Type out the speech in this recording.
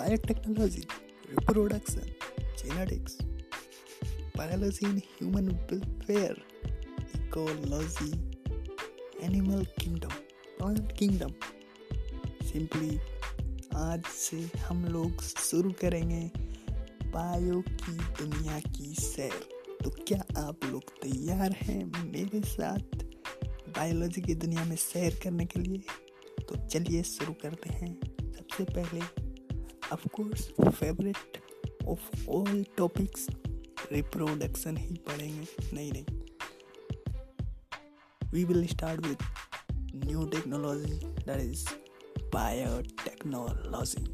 biotechnology, reproduction, genetics, biology in human welfare, ecology, animal kingdom, plant kingdom. Simply आज से हम लोग शुरू करेंगे बायो की दुनिया की सैर तो क्या आप लोग तैयार हैं मेरे साथ बायोलॉजी की दुनिया में सैर करने के लिए तो चलिए शुरू करते हैं सबसे पहले of course favourite of all topics reproduction ही पढ़ेंगे। नहीं नहीं। We will start with new technology that is biotechnology